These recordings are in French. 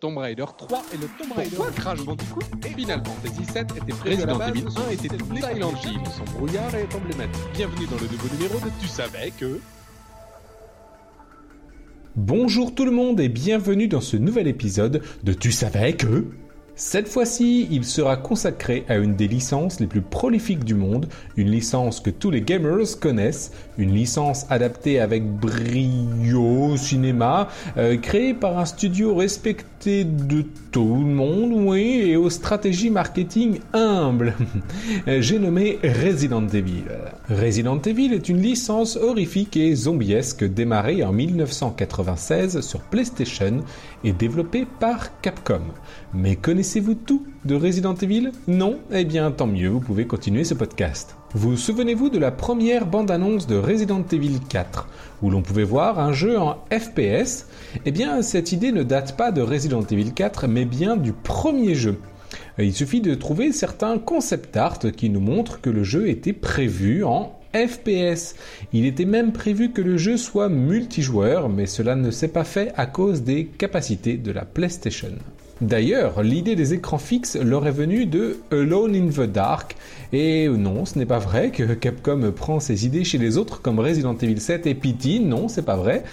Tomb Raider 3 et le Tomb Raider. Pourquoi Crash Bandicoot et Final Fantasy 7 était prévu Resident Evil 1 était les Silent Hill. Son brouillard est emblématique. Bienvenue dans le nouveau numéro de Tu savais que... Bonjour tout le monde et bienvenue dans ce nouvel épisode de Tu savais que... Cette fois-ci, il sera consacré à une des licences les plus prolifiques du monde, une licence que tous les gamers connaissent, une licence adaptée avec brio cinéma, euh, créée par un studio respecté de tout le monde, aux stratégies marketing humbles. J'ai nommé Resident Evil. Resident Evil est une licence horrifique et zombiesque démarrée en 1996 sur PlayStation et développée par Capcom. Mais connaissez-vous tout de Resident Evil? Non? Eh bien tant mieux, vous pouvez continuer ce podcast. Vous souvenez-vous de la première bande-annonce de Resident Evil 4, où l'on pouvait voir un jeu en FPS Eh bien cette idée ne date pas de Resident Evil 4, mais bien du premier jeu. Il suffit de trouver certains concept art qui nous montrent que le jeu était prévu en FPS. Il était même prévu que le jeu soit multijoueur, mais cela ne s'est pas fait à cause des capacités de la PlayStation. D'ailleurs, l'idée des écrans fixes leur est venue de Alone in the Dark, et non, ce n'est pas vrai que Capcom prend ses idées chez les autres comme Resident Evil 7 et PT, non, c'est pas vrai.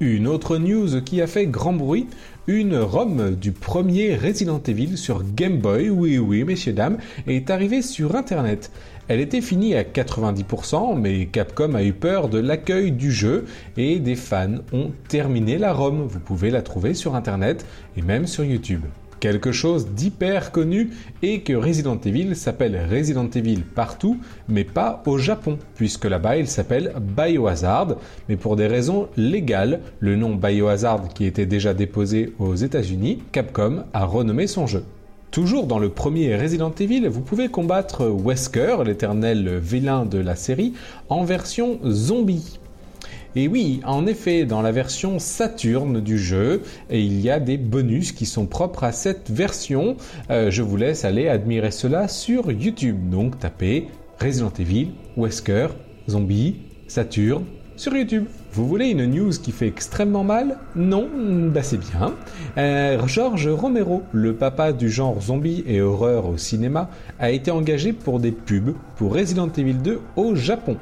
Une autre news qui a fait grand bruit, une ROM du premier Resident Evil sur Game Boy, oui oui messieurs dames, est arrivée sur internet. Elle était finie à 90%, mais Capcom a eu peur de l'accueil du jeu et des fans ont terminé la ROM. Vous pouvez la trouver sur internet et même sur YouTube. Quelque chose d'hyper connu est que Resident Evil s'appelle Resident Evil partout, mais pas au Japon, puisque là-bas il s'appelle Biohazard, mais pour des raisons légales, le nom Biohazard qui était déjà déposé aux États-Unis, Capcom a renommé son jeu. Toujours dans le premier Resident Evil, vous pouvez combattre Wesker, l'éternel vilain de la série, en version zombie. Et oui, en effet, dans la version Saturne du jeu, il y a des bonus qui sont propres à cette version. Euh, je vous laisse aller admirer cela sur YouTube. Donc tapez Resident Evil, Wesker, Zombie, Saturne sur YouTube. Vous voulez une news qui fait extrêmement mal? Non? Bah c'est bien. Euh, George Romero, le papa du genre zombie et horreur au cinéma, a été engagé pour des pubs pour Resident Evil 2 au Japon.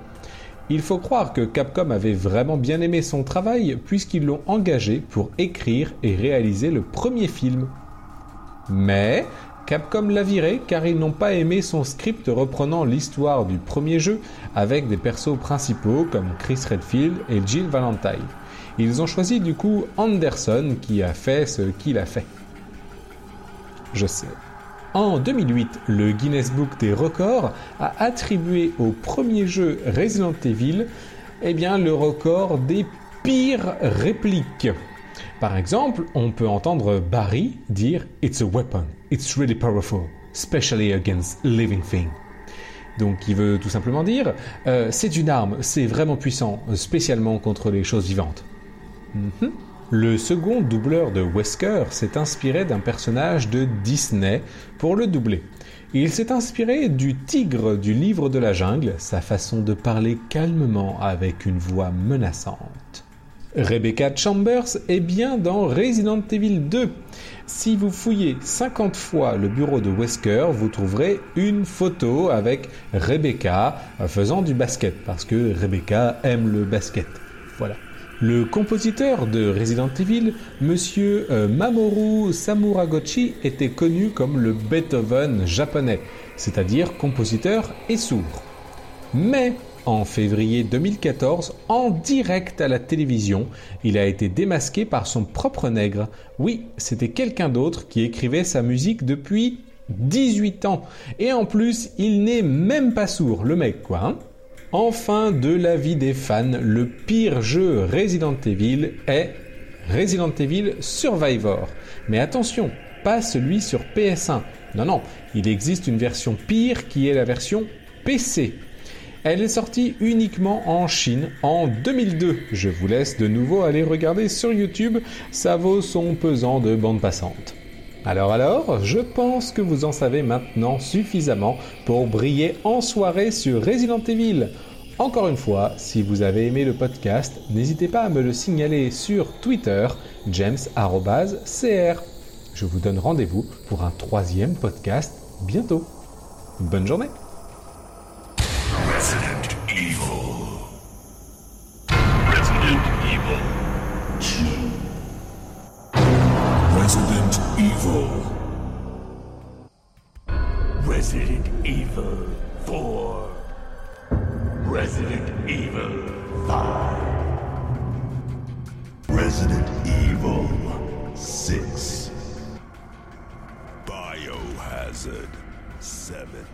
Il faut croire que Capcom avait vraiment bien aimé son travail puisqu'ils l'ont engagé pour écrire et réaliser le premier film. Mais Capcom l'a viré car ils n'ont pas aimé son script reprenant l'histoire du premier jeu avec des persos principaux comme Chris Redfield et Jill Valentine. Ils ont choisi du coup Anderson qui a fait ce qu'il a fait. Je sais. En 2008, le Guinness Book des records a attribué au premier jeu Resident Evil eh le record des pires répliques. Par exemple, on peut entendre Barry dire It's a weapon, it's really powerful, especially against living things. Donc il veut tout simplement dire euh, c'est une arme, c'est vraiment puissant, spécialement contre les choses vivantes. Mhm. Le second doubleur de Wesker s'est inspiré d'un personnage de Disney pour le doubler. Il s'est inspiré du tigre du livre de la jungle, sa façon de parler calmement avec une voix menaçante. Rebecca Chambers est bien dans Resident Evil 2. Si vous fouillez 50 fois le bureau de Wesker, vous trouverez une photo avec Rebecca faisant du basket, parce que Rebecca aime le basket. Voilà. Le compositeur de Resident Evil, monsieur euh, Mamoru Samuragochi, était connu comme le Beethoven japonais, c'est-à-dire compositeur et sourd. Mais en février 2014, en direct à la télévision, il a été démasqué par son propre nègre. Oui, c'était quelqu'un d'autre qui écrivait sa musique depuis 18 ans. Et en plus, il n'est même pas sourd, le mec quoi. Hein. Enfin, de l'avis des fans, le pire jeu Resident Evil est Resident Evil Survivor. Mais attention, pas celui sur PS1. Non, non, il existe une version pire qui est la version PC. Elle est sortie uniquement en Chine en 2002. Je vous laisse de nouveau aller regarder sur YouTube, ça vaut son pesant de bande passante. Alors alors, je pense que vous en savez maintenant suffisamment pour briller en soirée sur Resident Evil. Encore une fois, si vous avez aimé le podcast, n'hésitez pas à me le signaler sur Twitter, james.cr. Je vous donne rendez-vous pour un troisième podcast bientôt. Bonne journée Resident Evil. Resident Evil 4. Resident Evil 5. Resident Evil 6. Biohazard 7.